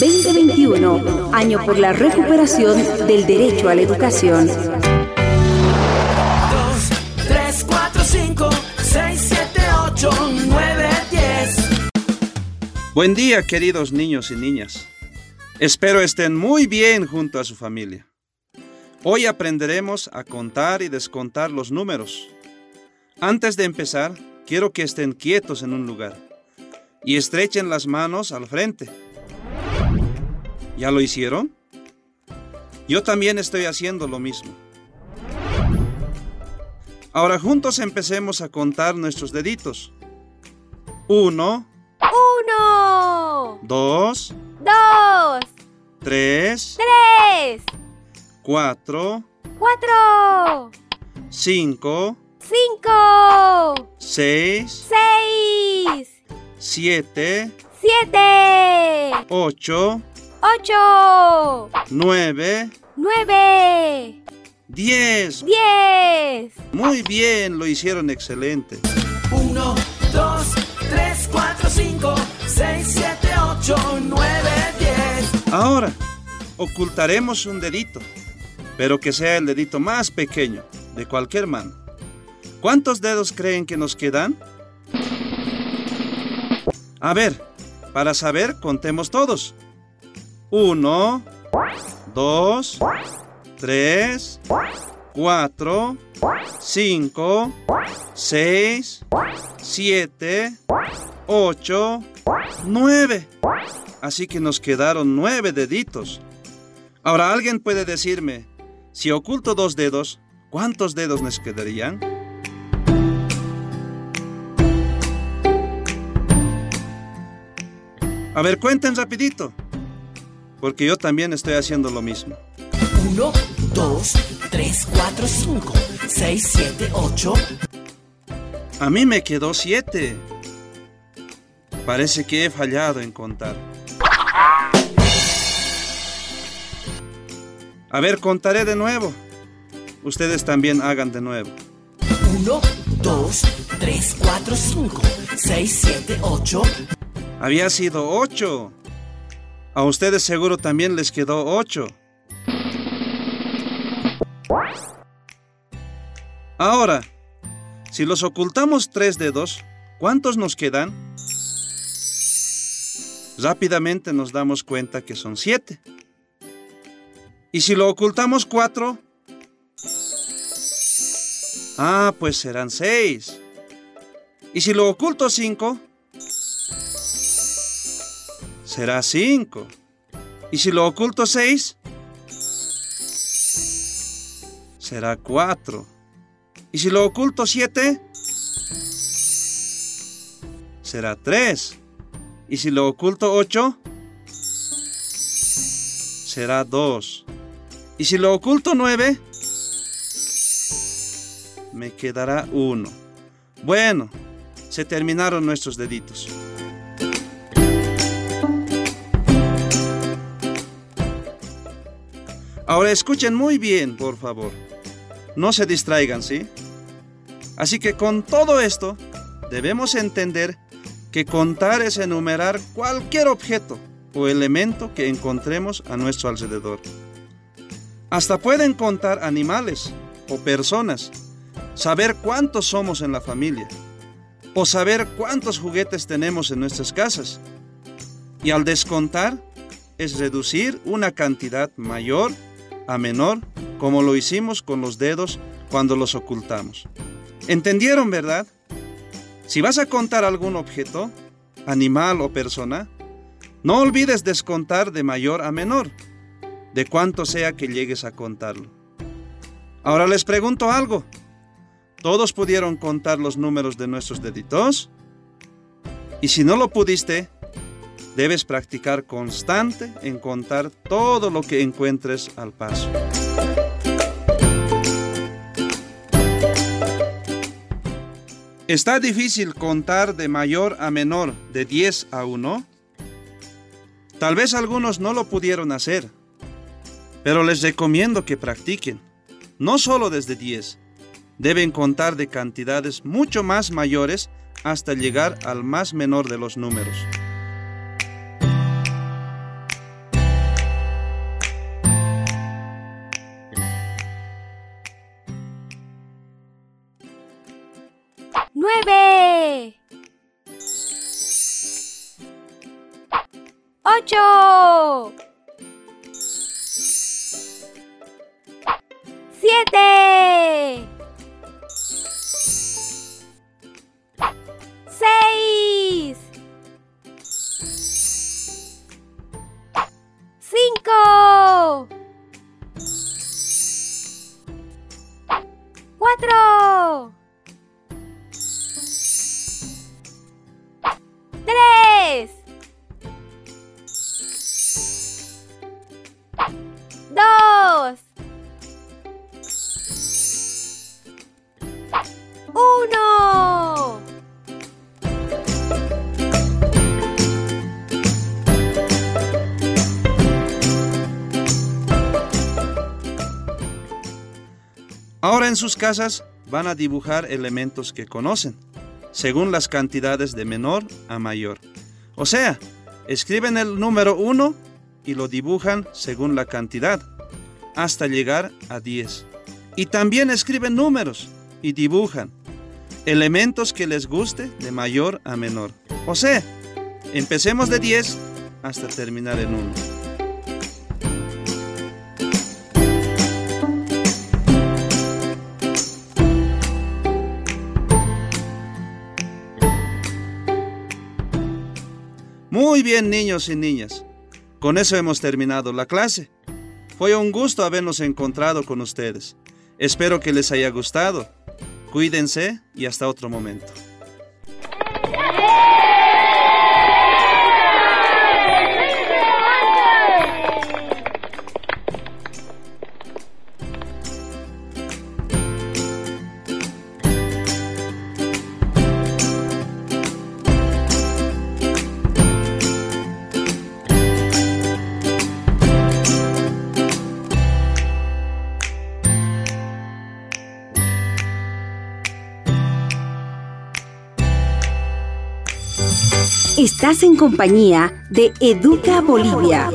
2021, año por la recuperación del derecho a la educación. 2, 3, 4, 5, 6, 7, 8, 9, 10. Buen día, queridos niños y niñas. Espero estén muy bien junto a su familia. Hoy aprenderemos a contar y descontar los números. Antes de empezar, quiero que estén quietos en un lugar y estrechen las manos al frente. ¿Ya lo hicieron? Yo también estoy haciendo lo mismo. Ahora juntos empecemos a contar nuestros deditos. Uno. Uno. Dos. Dos. Tres. Tres. Cuatro. Cuatro. Cinco. Cinco. Seis. Seis. Siete. Siete. Ocho. Ocho. Nueve. Nueve. Diez. Diez. Muy bien, lo hicieron excelente. Uno, dos, tres, cuatro, cinco, seis, siete, ocho, nueve, diez. Ahora, ocultaremos un dedito, pero que sea el dedito más pequeño de cualquier mano. ¿Cuántos dedos creen que nos quedan? A ver, para saber, contemos todos. Uno, dos, tres, cuatro, cinco, seis, siete, ocho, nueve. Así que nos quedaron nueve deditos. Ahora alguien puede decirme, si oculto dos dedos, ¿cuántos dedos nos quedarían? A ver, cuenten rapidito. Porque yo también estoy haciendo lo mismo. 1, 2, 3, 4, 5, 6, 7, 8. A mí me quedó 7. Parece que he fallado en contar. A ver, contaré de nuevo. Ustedes también hagan de nuevo. 1, 2, 3, 4, 5, 6, 7, 8. Había sido ocho. A ustedes seguro también les quedó ocho. Ahora, si los ocultamos tres dedos, ¿cuántos nos quedan? Rápidamente nos damos cuenta que son siete. ¿Y si lo ocultamos cuatro? Ah, pues serán seis. ¿Y si lo oculto cinco? Será 5. ¿Y si lo oculto 6? Será 4. ¿Y si lo oculto 7? Será 3. ¿Y si lo oculto 8? Será 2. ¿Y si lo oculto 9? Me quedará 1. Bueno, se terminaron nuestros deditos. Ahora escuchen muy bien, por favor. No se distraigan, ¿sí? Así que con todo esto, debemos entender que contar es enumerar cualquier objeto o elemento que encontremos a nuestro alrededor. Hasta pueden contar animales o personas, saber cuántos somos en la familia, o saber cuántos juguetes tenemos en nuestras casas. Y al descontar es reducir una cantidad mayor a menor, como lo hicimos con los dedos cuando los ocultamos. ¿Entendieron, verdad? Si vas a contar algún objeto, animal o persona, no olvides descontar de mayor a menor, de cuánto sea que llegues a contarlo. Ahora les pregunto algo. ¿Todos pudieron contar los números de nuestros deditos? Y si no lo pudiste, Debes practicar constante en contar todo lo que encuentres al paso. ¿Está difícil contar de mayor a menor de 10 a 1? Tal vez algunos no lo pudieron hacer, pero les recomiendo que practiquen, no solo desde 10, deben contar de cantidades mucho más mayores hasta llegar al más menor de los números. Nueve, ocho, siete, en sus casas van a dibujar elementos que conocen, según las cantidades de menor a mayor. O sea, escriben el número 1 y lo dibujan según la cantidad, hasta llegar a 10. Y también escriben números y dibujan elementos que les guste de mayor a menor. O sea, empecemos de 10 hasta terminar en 1. Muy bien, niños y niñas. Con eso hemos terminado la clase. Fue un gusto habernos encontrado con ustedes. Espero que les haya gustado. Cuídense y hasta otro momento. Estás en compañía de Educa Bolivia.